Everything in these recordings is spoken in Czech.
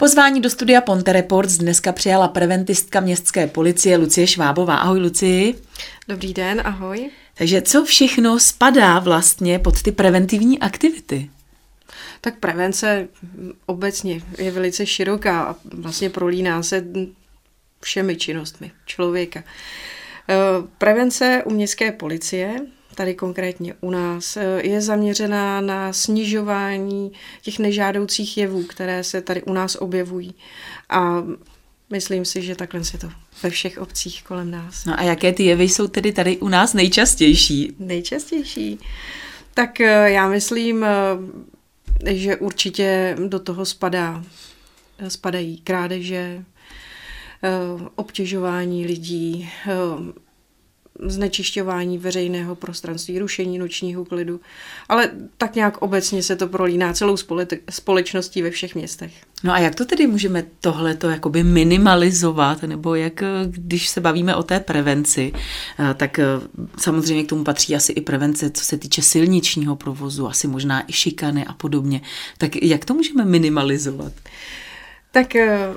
Pozvání do studia Ponte Reports dneska přijala preventistka městské policie Lucie Švábová. Ahoj Lucii. Dobrý den, ahoj. Takže co všechno spadá vlastně pod ty preventivní aktivity? Tak prevence obecně je velice široká a vlastně prolíná se všemi činnostmi člověka. Eh, prevence u městské policie tady konkrétně u nás, eh, je zaměřená na snižování těch nežádoucích jevů, které se tady u nás objevují. A myslím si, že takhle se to ve všech obcích kolem nás. No a jaké ty jevy jsou tedy tady u nás nejčastější? Nejčastější? Tak eh, já myslím, eh, že určitě do toho spadá, spadají krádeže, obtěžování lidí, znečišťování veřejného prostranství, rušení nočního klidu, ale tak nějak obecně se to prolíná celou společností ve všech městech. No a jak to tedy můžeme tohleto jakoby minimalizovat, nebo jak, když se bavíme o té prevenci, eh, tak eh, samozřejmě k tomu patří asi i prevence, co se týče silničního provozu, asi možná i šikany a podobně. Tak jak to můžeme minimalizovat? Tak eh,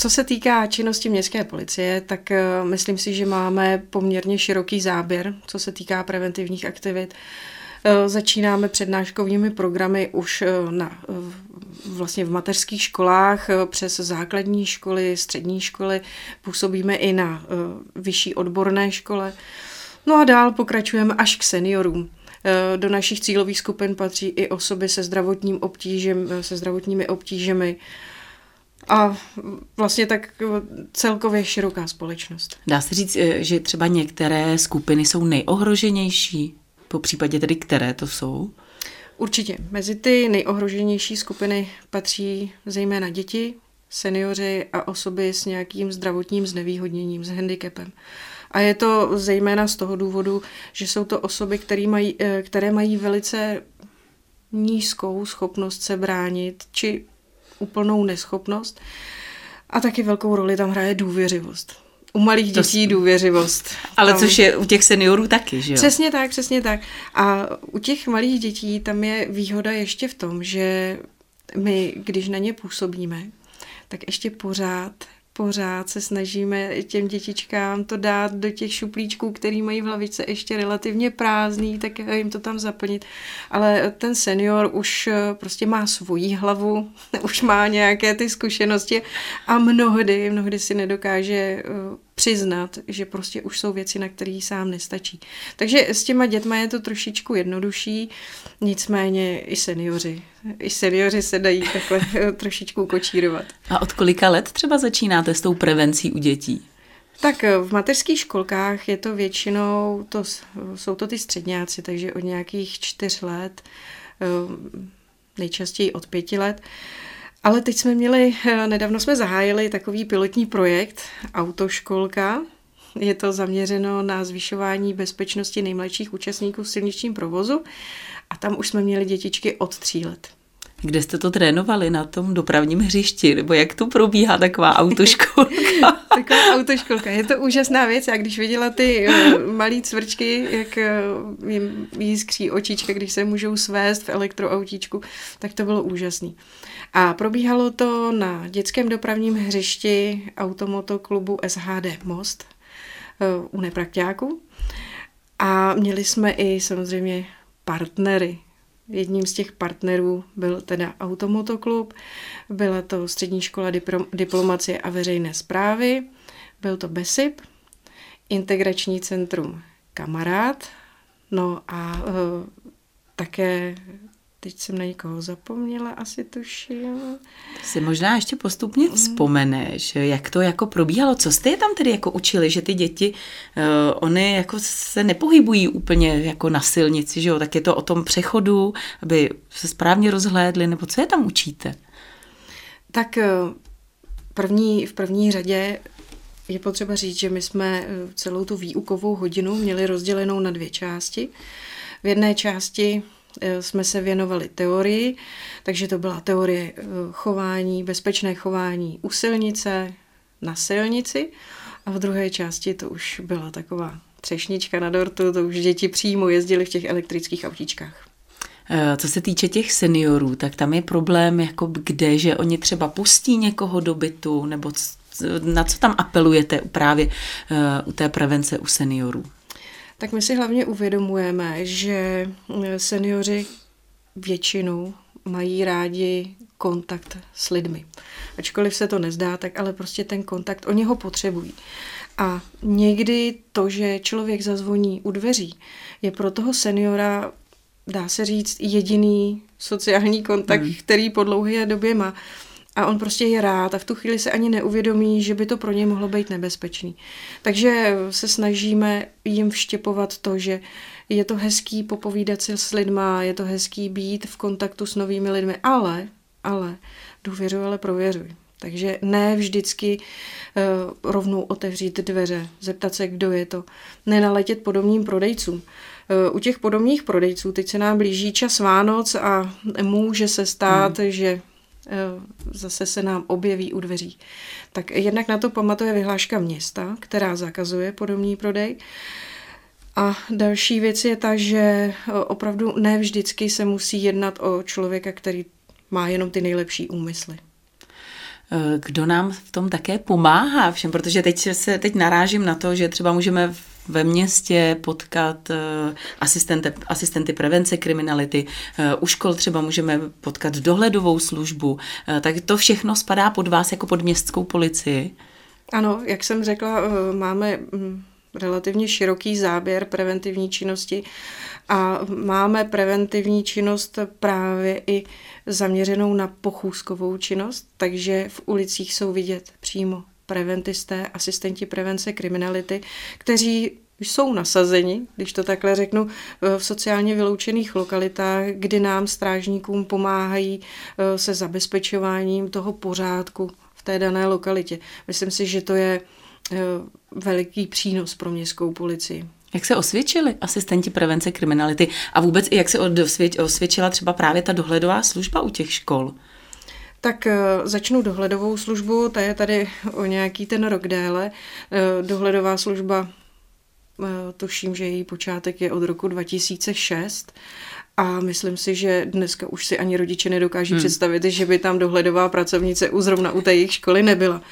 co se týká činnosti městské policie, tak eh, myslím si, že máme poměrně široký záběr, co se týká preventivních aktivit. Eh, začínáme přednáškovými programy už eh, na, vlastně v mateřských školách přes základní školy, střední školy, působíme i na vyšší odborné škole. No a dál pokračujeme až k seniorům. Do našich cílových skupin patří i osoby se zdravotním obtížem, se zdravotními obtížemi, a vlastně tak celkově široká společnost. Dá se říct, eh, že třeba některé skupiny jsou nejohroženější, po případě tedy které to jsou? Určitě. Mezi ty nejohroženější skupiny patří zejména děti, seniori a osoby s nějakým zdravotním znevýhodněním, s handicapem. A je to zejména z toho důvodu, že jsou to osoby, které mají, eh, které mají velice nízkou schopnost se bránit, či úplnou neschopnost. A taky velkou roli tam hraje důvěřivost. U malých dětí to, důvěřivost. Ale tam, což je u těch seniorů taky, že jo? Přesně tak, přesně tak. A u těch malých dětí tam je výhoda ještě v tom, že my, když na ně působíme, tak ještě pořád pořád se snažíme těm dětičkám to dát do těch šuplíčků, který mají v hlavice ještě relativně prázdný, tak jim to tam zaplnit. Ale ten senior už eh, prostě má svoji hlavu, už má nějaké ty zkušenosti a mnohdy, mnohdy si nedokáže eh, přiznat, že prostě už jsou věci, na které sám nestačí. Takže s těma dětma je to trošičku jednodušší, nicméně i seniori. I seniori se dají takhle trošičku kočírovat. A od kolika let třeba začínáte s tou prevencí u dětí? Tak v mateřských školkách je to většinou, to, jsou to ty středňáci, takže od nějakých čtyř let, eh, nejčastěji od pěti let. Ale teď jsme měli, eh, nedávno jsme zahájili takový pilotní projekt Autoškolka. Je to zaměřeno na zvyšování bezpečnosti nejmladších účastníků v silničním provozu a tam už jsme měli dětičky od tří let. Kde jste to trénovali? Na tom dopravním hřišti? Nebo jak to probíhá taková autoškolka? taková autoškolka. Je to úžasná věc. Já když viděla ty uh, malé cvrčky, jak uh, jim jiskří očička, když se můžou svést v elektroautíčku, tak to bylo úžasný. A probíhalo to na dětském dopravním hřišti automotoklubu SHD Most uh, u neprakťáků. A měli jsme i samozřejmě partnery, Jedním z těch partnerů byl teda Automotoklub, byla to Střední škola diplomacie a veřejné zprávy, byl to BESIP, Integrační centrum Kamarád, no a uh, také Teď jsem na někoho zapomněla, asi tuším. Si možná ještě postupně mm. vzpomeneš, jak to jako probíhalo. Co jste je tam tedy jako učili, že ty děti, uh, oni jako se nepohybují úplně jako na silnici, že jo? Tak je to o tom přechodu, aby se správně rozhlédli, nebo co je tam učíte? Tak eh, první, v první řadě je potřeba říct, že my jsme eh, celou tu výukovou hodinu měli rozdělenou na dvě části. V jedné části Eh, jsme se věnovali teorii, takže to byla teorie eh, chování, bezpečné chování u silnice, na silnici a v druhé části to už byla taková třešnička na dortu, to už děti přímo jezdili v těch elektrických autíčkách. Eh, co se týče těch seniorů, tak tam je problém, jako kde, že oni třeba pustí někoho do bytu, nebo na co tam apelujete právě eh, u té prevence u seniorů? Tak my si hlavně uvědomujeme, že seniori většinou mají rádi kontakt s lidmi. Ačkoliv se to nezdá, tak ale prostě ten kontakt, oni ho potřebují. A někdy to, že člověk zazvoní u dveří, je pro toho seniora, dá se říct, jediný sociální kontakt, hmm. který po dlouhé době má. A on prostě je rád a v tu chvíli se ani neuvědomí, že by to pro ně mohlo být nebezpečný. Takže se snažíme jim vštěpovat to, že je to hezký popovídat si s lidma, je to hezký být v kontaktu s novými lidmi, ale, ale důvěřuj, ale prověřuj. Takže ne vždycky uh, rovnou otevřít dveře, zeptat se, kdo je to, nenaletět podobným prodejcům. Uh, u těch podobných prodejců teď se nám blíží čas Vánoc a může se stát, hmm. že zase se nám objeví u dveří. Tak jednak na to pamatuje vyhláška města, která zakazuje podobný prodej. A další věc je ta, že opravdu ne vždycky se musí jednat o člověka, který má jenom ty nejlepší úmysly. Eh, kdo nám v tom také pomáhá všem, protože teď se teď narážím na to, že třeba můžeme ve městě potkat eh, asistenty, asistenty prevence kriminality, eh, u škol třeba můžeme potkat dohledovou službu, tak to všechno spadá pod vás jako pod městskou policii. Ano, jak jsem řekla, máme mm, relativně široký záběr preventivní činnosti a máme preventivní činnost právě i zaměřenou na pochůzkovou činnost, takže v ulicích jsou vidět přímo preventisté, asistenti prevence kriminality, kteří jsou nasazeni, když to takhle řeknu, v sociálně vyloučených lokalitách, kdy nám strážníkům pomáhají eh, se zabezpečováním toho pořádku v té dané lokalitě. Myslím si, že to je eh, veliký přínos pro městskou policii. Jak se osvědčili asistenti prevence kriminality a vůbec i jak se osvědčila třeba právě ta dohledová služba u těch škol? Tak eh, začnu dohledovou službu, ta je tady o nějaký ten rok déle. Eh, dohledová služba, eh, tuším, že její počátek je od roku 2006 a myslím si, že dneska už si ani rodiče nedokáží hmm. představit, že by tam dohledová pracovnice u zrovna u té jejich školy nebyla.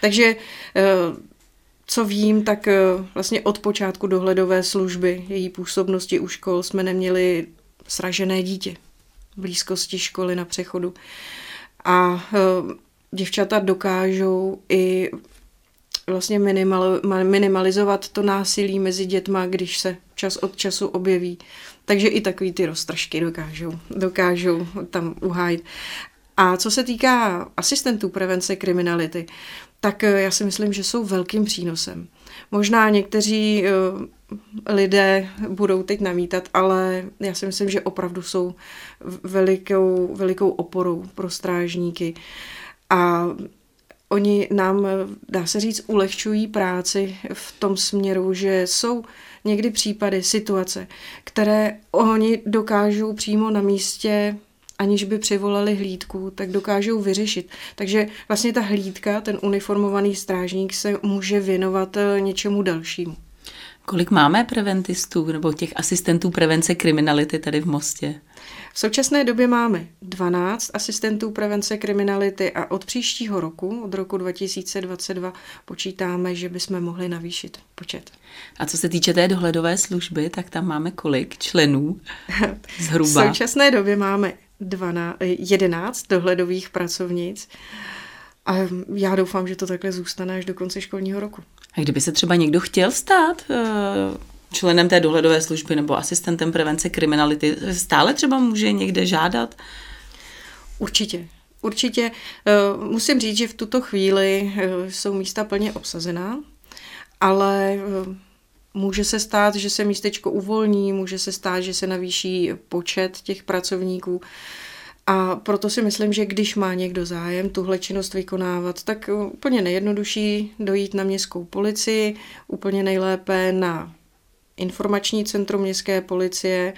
Takže co vím, tak vlastně od počátku dohledové služby její působnosti u škol jsme neměli sražené dítě v blízkosti školy na přechodu. A eh, děvčata dokážou i vlastně minimalizovat to násilí mezi dětma, když se čas od času objeví. Takže i takový ty roztržky dokážou, dokážou tam uhájit. A co se týká asistentů prevence kriminality, tak eh, já si myslím, že jsou velkým přínosem. Možná někteří eh, lidé budou teď namítat, ale já si myslím, že opravdu jsou velikou, velikou oporou pro strážníky. A oni nám, dá se říct, ulehčují práci v tom směru, že jsou někdy případy, situace, které oni dokážou přímo na místě aniž by přivolali hlídku, tak dokážou vyřešit. Takže vlastně ta hlídka, ten uniformovaný strážník se může věnovat eh, něčemu dalšímu. Kolik máme preventistů nebo těch asistentů prevence kriminality tady v Mostě? V současné době máme 12 asistentů prevence kriminality a od příštího roku, od roku 2022, počítáme, že bychom mohli navýšit počet. A co se týče té dohledové služby, tak tam máme kolik členů zhruba? V současné době máme 12, 11 dohledových pracovnic a já doufám, že to takhle zůstane až do konce školního roku. A kdyby se třeba někdo chtěl stát eh, členem té dohledové služby nebo asistentem prevence kriminality, stále třeba může někde žádat? Určitě. Určitě. Eh, musím říct, že v tuto chvíli eh, jsou místa plně obsazená, ale Může se stát, že se místečko uvolní, může se stát, že se navýší počet těch pracovníků. A proto si myslím, že když má někdo zájem tuhle činnost vykonávat, tak úplně nejjednodušší dojít na městskou policii, úplně nejlépe na informační centrum městské policie,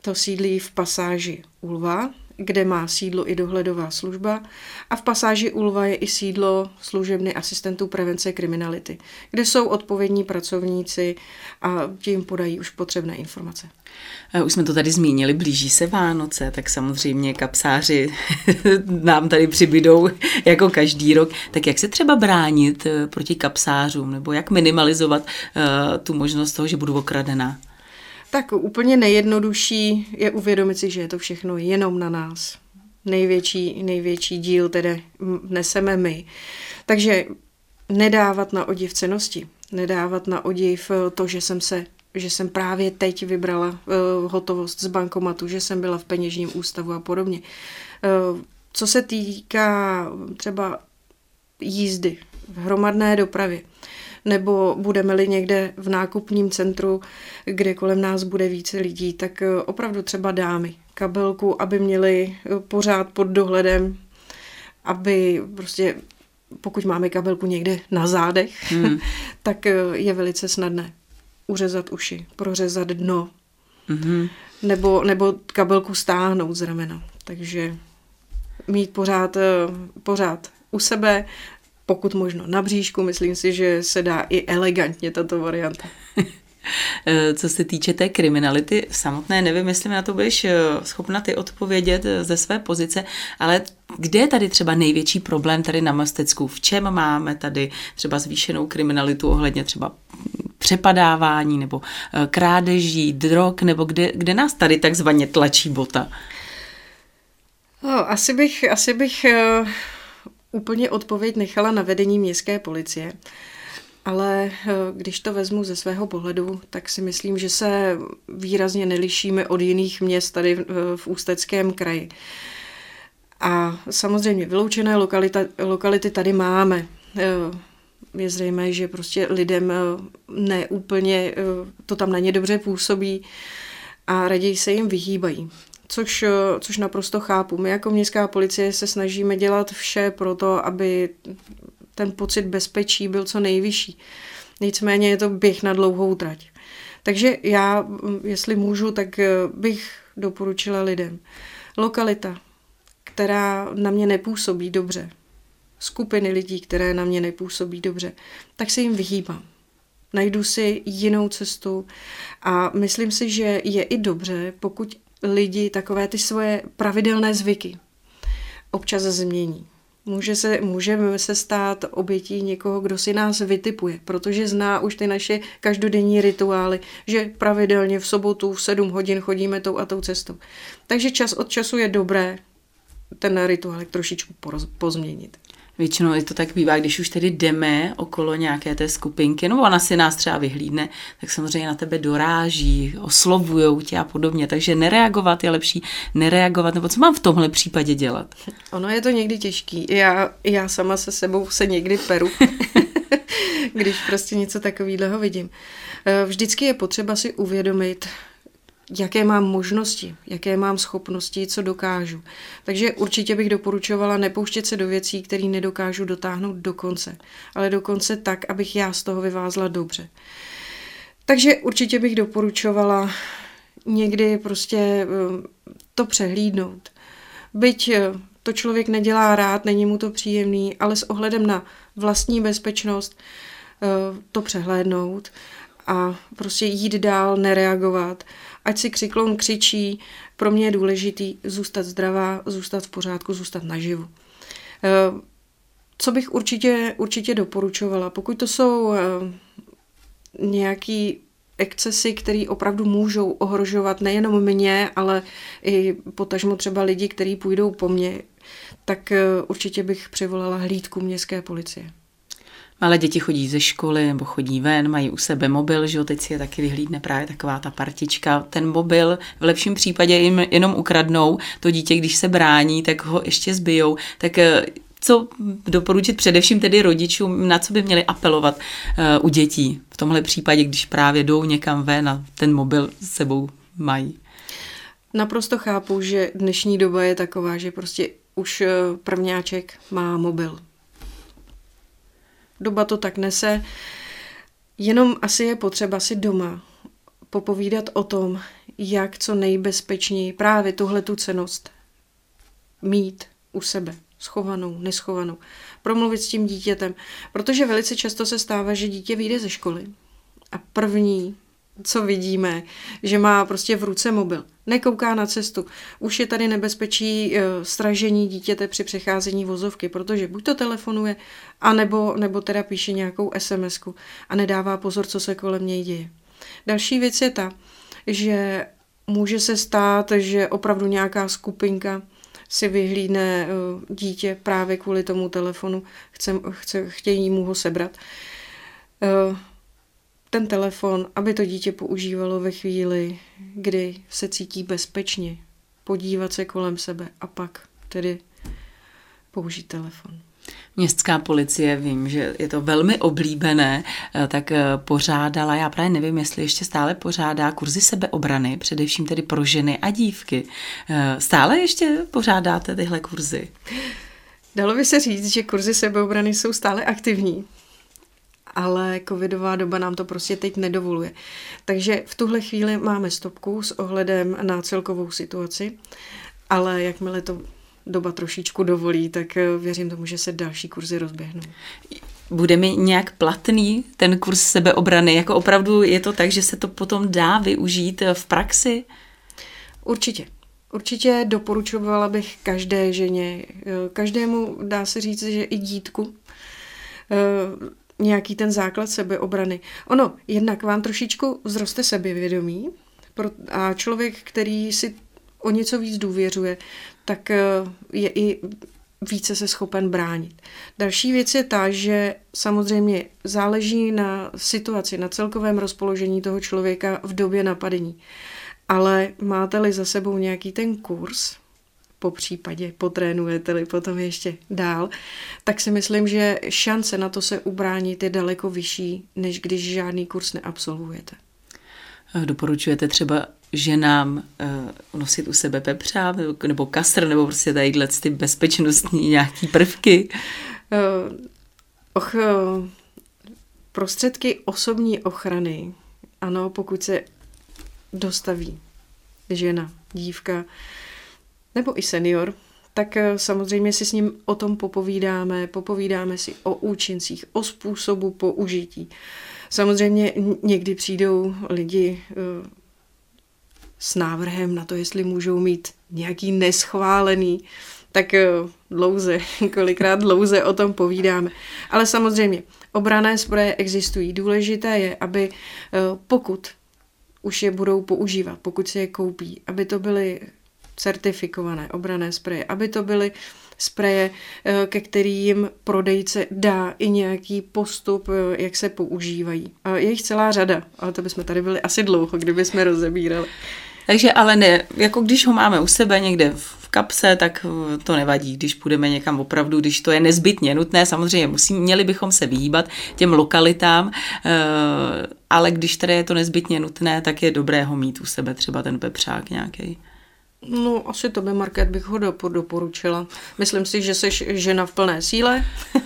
to sídlí v pasáži Ulva, kde má sídlo i dohledová služba a v pasáži Ulva je i sídlo služebny asistentů prevence kriminality, kde jsou odpovědní pracovníci a tím podají už potřebné informace. Už jsme to tady zmínili, blíží se Vánoce, tak samozřejmě kapsáři nám tady přibydou jako každý rok. Tak jak se třeba bránit eh, proti kapsářům, nebo jak minimalizovat uh, tu možnost toho, že budu okradená? Tak úplně nejjednodušší je uvědomit si, že je to všechno jenom na nás. Největší, největší díl tedy neseme my. Takže nedávat na odiv cenosti, nedávat na odiv eh, to, že jsem se že jsem právě teď vybrala uh, hotovost z bankomatu, že jsem byla v peněžním ústavu a podobně. Uh, co se týká třeba jízdy v hromadné dopravě, nebo budeme-li někde v nákupním centru, kde kolem nás bude více lidí, tak uh, opravdu třeba dámy kabelku, aby měli pořád pod dohledem, aby prostě pokud máme kabelku někde na zádech, hmm. tak je velice snadné uřezat uši, prořezat dno, mm-hmm. nebo, nebo kabelku stáhnout z ramena. Takže mít pořád, eh, pořád u sebe, pokud možno na bříšku, myslím si, že se dá i elegantně tato varianta. Eh, co se týče té kriminality samotné, nevím, jestli mi na to budeš eh, schopna ty odpovědět ze své pozice, ale kde je tady třeba největší problém tady na Mostecku? V čem máme tady třeba zvýšenou kriminalitu ohledně třeba přepadávání nebo eh, krádeží, drog, nebo kde, kde nás tady takzvaně tlačí bota? No, asi bych, asi bych úplně odpověď nechala na vedení městské policie. Ale uh, když to vezmu ze svého pohledu, tak si myslím, že se výrazně nelišíme od jiných měst tady v, v Ústeckém kraji. A samozřejmě vyloučené lokalita, lokality tady máme. Uh, je zřejmé, že prostě lidem eh, neúplně eh, to tam na ně dobře působí a raději se jim vyhýbají. Což, eh, což naprosto chápu. My jako městská policie se snažíme dělat vše pro to, aby ten pocit bezpečí byl co nejvyšší. Nicméně je to běh na dlouhou trať. Takže já, mm, jestli můžu, tak bych doporučila lidem. Lokalita, která na mě nepůsobí dobře, skupiny lidí, které na mě nepůsobí dobře, tak se jim vyhýbám. Najdu si jinou cestu a myslím si, že je i dobře, pokud lidi takové ty svoje pravidelné zvyky občas změní. Může se, můžeme se stát obětí někoho, kdo si nás vytipuje, protože zná už ty naše každodenní rituály, že pravidelně v sobotu v 7 hodin chodíme tou a tou cestou. Takže čas od času je dobré ten rituál trošičku pozměnit. Většinou je to tak bývá, když už tedy jdeme okolo nějaké té skupinky, no ona si nás třeba vyhlídne, tak samozřejmě na tebe doráží, oslovují tě a podobně. Takže nereagovat je lepší, nereagovat, nebo co mám v tomhle případě dělat? Ono je to někdy těžký. Já, já sama se sebou se někdy peru, když prostě něco takového vidím. Eh, vždycky je potřeba si uvědomit, jaké mám možnosti, jaké mám schopnosti, co dokážu. Takže určitě bych doporučovala nepouštět se do věcí, které nedokážu dotáhnout do konce, ale do konce tak, abych já z toho vyvázla dobře. Takže určitě bych doporučovala někdy prostě eh, to přehlídnout. Byť eh, to člověk nedělá rád, není mu to příjemný, ale s ohledem na vlastní bezpečnost eh, to přehlédnout a prostě jít dál, nereagovat ať si křikloun křičí, pro mě je důležitý zůstat zdravá, zůstat v pořádku, zůstat naživu. Eh, co bych určitě, určitě doporučovala, pokud to jsou eh, nějaký excesy, které opravdu můžou ohrožovat nejenom mě, ale i potažmo třeba lidi, kteří půjdou po mně, tak eh, určitě bych přivolala hlídku městské policie. Malé děti chodí ze školy nebo chodí ven, mají u sebe mobil, že jo, teď si je taky vyhlídne právě taková ta partička. Ten mobil v lepším případě jim jenom ukradnou, to dítě, když se brání, tak ho ještě zbijou. Tak eh, co doporučit především tedy rodičům, na co by měli apelovat uh, u dětí v tomhle případě, když právě jdou někam ven a ten mobil s sebou mají? Naprosto chápu, že dnešní doba je taková, že prostě už eh, prvňáček má mobil doba to tak nese. Jenom asi je potřeba si doma popovídat o tom, jak co nejbezpečněji právě tuhle tu cenost mít u sebe schovanou, neschovanou, promluvit s tím dítětem, protože velice často se stává, že dítě vyjde ze školy a první, co vidíme, že má prostě v ruce mobil, nekouká na cestu. Už je tady nebezpečí e, stražení dítěte při přecházení vozovky, protože buď to telefonuje, anebo, nebo teda píše nějakou sms a nedává pozor, co se kolem něj děje. Další věc je ta, že může se stát, že opravdu nějaká skupinka si vyhlídne eh, dítě právě kvůli tomu telefonu, chce, chce, chtějí mu ho sebrat. Ten telefon, aby to dítě používalo ve chvíli, kdy se cítí bezpečně, podívat se kolem sebe a pak tedy použít telefon. Městská policie, vím, že je to velmi oblíbené, eh, tak eh, pořádala, já právě nevím, jestli ještě stále pořádá kurzy sebeobrany, především tedy pro ženy a dívky. Eh, stále ještě pořádáte tyhle kurzy? Dalo by se říct, že kurzy sebeobrany jsou stále aktivní, ale covidová doba nám to prostě teď nedovoluje. Takže v tuhle chvíli máme stopku s ohledem na celkovou situaci, ale jakmile to doba trošičku dovolí, tak eh, věřím tomu, že se další kurzy rozběhnou. Bude mi nějak platný ten kurz sebeobrany? Jako opravdu je to tak, že se to potom dá využít eh, v praxi? Určitě. Určitě doporučovala bych každé ženě, eh, každému dá se říct, že i dítku, nějaký ten základ sebeobrany. Ono, jednak vám trošičku vzroste sebevědomí a člověk, který si o něco víc důvěřuje, tak eh, je i více se schopen bránit. Další věc je ta, že samozřejmě záleží na situaci, na celkovém rozpoložení toho člověka v době napadení. Ale máte-li za sebou nějaký ten kurz, po případě potrénujete-li potom ještě dál, tak si myslím, že šance na to se ubránit je daleko vyšší, než když žádný kurz neabsolvujete. Doporučujete třeba ženám uh, nosit u sebe pepřa nebo kasr nebo prostě tadyhle ty bezpečnostní nějaký prvky? Uh, och, uh, prostředky osobní ochrany, ano, pokud se dostaví žena, dívka nebo i senior, tak samozřejmě si s ním o tom popovídáme, popovídáme si o účincích, o způsobu použití. Samozřejmě někdy přijdou lidi s návrhem na to, jestli můžou mít nějaký neschválený, tak eh, dlouze, kolikrát dlouze o tom povídáme. Ale samozřejmě, obrané sproje existují. Důležité je, aby eh, pokud už je budou používat, pokud si je koupí, aby to byly certifikované obrané spreje, aby to byly spreje, eh, ke kterým prodejce dá i nějaký postup, jak se používají. Je jich celá řada, ale to bychom tady byli asi dlouho, kdyby jsme rozebírali. Takže ale ne, jako když ho máme u sebe někde v kapse, tak eh, to nevadí, když půjdeme někam opravdu, když to je nezbytně nutné, samozřejmě musí, měli bychom se vyhýbat těm lokalitám, eh, ale když tedy je to nezbytně nutné, tak je dobré ho mít u sebe, třeba ten pepřák nějaký. No, asi to by Market bych ho doporučila. Myslím si, že jsi žena v plné síle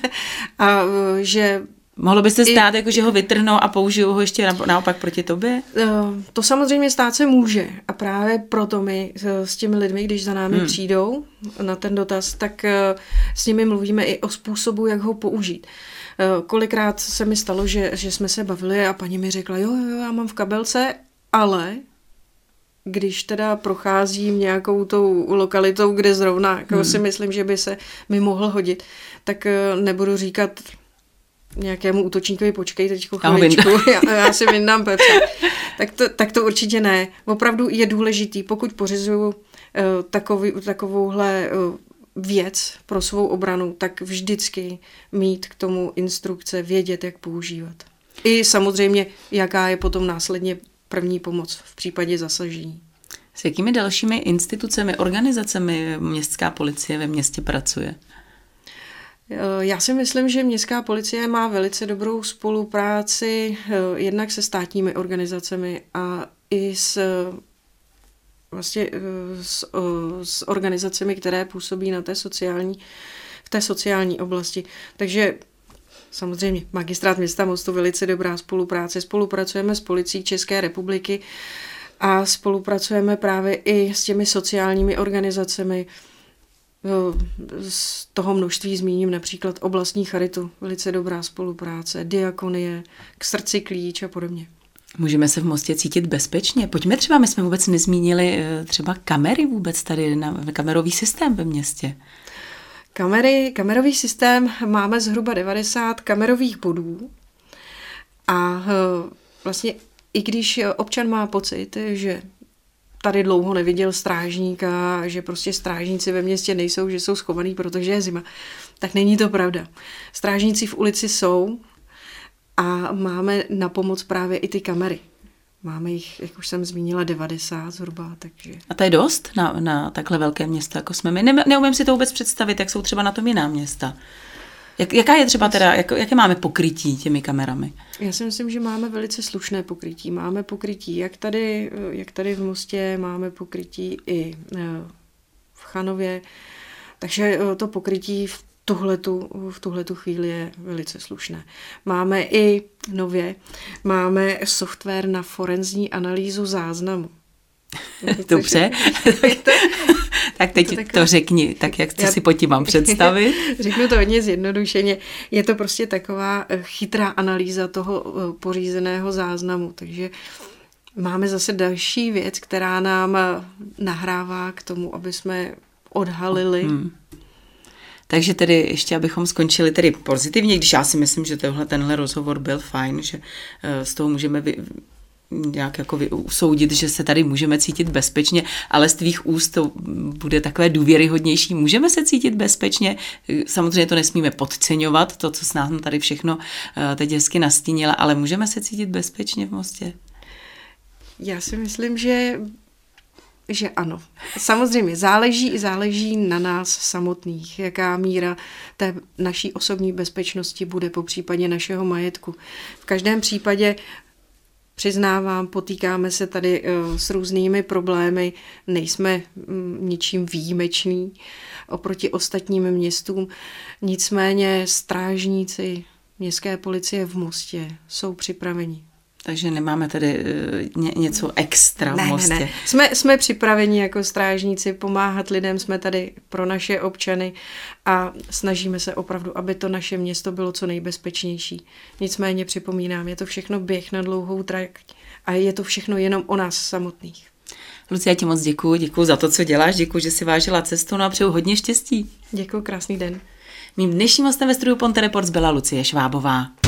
a eh, že Mohlo by se stát, I, jako, že ho vytrhnou a použijou ho ještě naopak proti tobě? Eh, to samozřejmě stát se může. A právě proto my eh, s těmi lidmi, když za námi hmm. přijdou na ten dotaz, tak s nimi mluvíme i o způsobu, jak ho použít. Kolikrát se mi stalo, že, že jsme se bavili a paní mi řekla, jo, jo, já mám v kabelce, ale když teda procházím nějakou tou lokalitou, kde zrovna jako hmm. si myslím, že by se mi mohl hodit, tak nebudu říkat, nějakému útočníkovi počkej teď chvíličku, já, já si vyndám pepře. tak, to, tak to určitě ne. Opravdu je důležitý, pokud pořizuju uh, takový, takovouhle uh, věc pro svou obranu, tak vždycky mít k tomu instrukce, vědět, jak používat. I samozřejmě, jaká je potom následně první pomoc v případě zasažení. S jakými dalšími institucemi, organizacemi městská policie ve městě pracuje? Eh, já si myslím, že městská policie má velice dobrou spolupráci eh, jednak se státními organizacemi a i s vlastně eh, s, s organizacemi, které působí na té sociální, v té sociální oblasti. Takže samozřejmě magistrát města Mostu velice dobrá spolupráce. Spolupracujeme s policií České republiky a spolupracujeme právě i s těmi sociálními organizacemi, Z toho množství zmíním například oblastní charitu, velice dobrá spolupráce, diakonie, k srdci klíč a podobně. Můžeme se v Mostě cítit bezpečně. Pojďme třeba, my jsme vůbec nezmínili eh, třeba kamery vůbec tady, na kamerový systém ve městě. Kamery, kamerový systém máme zhruba 90 kamerových bodů a eh, vlastně i když občan má pocit, že tady dlouho neviděl strážníka, že prostě strážníci ve městě nejsou, že jsou schovaný, protože je zima, tak není to pravda. Strážníci v ulici jsou a máme na pomoc právě i ty kamery. Máme jich, jak už jsem zmínila, 90 zhruba, takže... A to je dost na, na takhle velké město, jako jsme my? Ne, neumím si to vůbec představit, jak jsou třeba na tom jiná města. Jak, jaká je třeba teda, jak, jaké máme pokrytí těmi kamerami? Já si myslím, že máme velice slušné pokrytí. Máme pokrytí jak tady, jak tady v Mostě, máme pokrytí i eh, v Chanově, takže eh, to pokrytí v tuhletu, v tuhletu chvíli je velice slušné. Máme i nově, máme software na forenzní analýzu záznamu. Dobře. tak teď to, to řekni, tak jak já, si po tím mám představit. Řeknu to hodně zjednodušeně. Je to prostě taková eh, chytrá analýza toho eh, pořízeného záznamu, takže máme zase další věc, která nám eh, nahrává k tomu, aby jsme odhalili hmm. Takže tedy ještě, abychom skončili tedy pozitivně, když já si myslím, že tohle, tenhle rozhovor byl fajn, že z toho můžeme vy, nějak jako usoudit, že se tady můžeme cítit bezpečně, ale z tvých úst to bude takové důvěryhodnější. Můžeme se cítit bezpečně, samozřejmě to nesmíme podceňovat, to, co s nám tady všechno eh, teď hezky nastínila, ale můžeme se cítit bezpečně v Mostě? Já si myslím, že že ano. Samozřejmě záleží i záleží na nás samotných, jaká míra té naší osobní bezpečnosti bude po případě našeho majetku. V každém případě Přiznávám, potýkáme se tady eh, s různými problémy, nejsme mm, ničím výjimeční oproti ostatním městům. Nicméně strážníci městské policie v Mostě jsou připraveni takže nemáme tady uh, ně, něco extra ne, v Mostě. Ne, ne. Jsme, jsme připraveni jako strážníci pomáhat lidem, jsme tady pro naše občany a snažíme se opravdu, aby to naše město bylo co nejbezpečnější. Nicméně připomínám, je to všechno běh na dlouhou trať a je to všechno jenom o nás samotných. Lucie, já ti moc děkuji, děkuji za to, co děláš, děkuji, že si vážila cestu no a přeju hodně štěstí. Děkuji, krásný den. Mým dnešním hostem ve studiu Ponte Reports byla Lucie Švábová.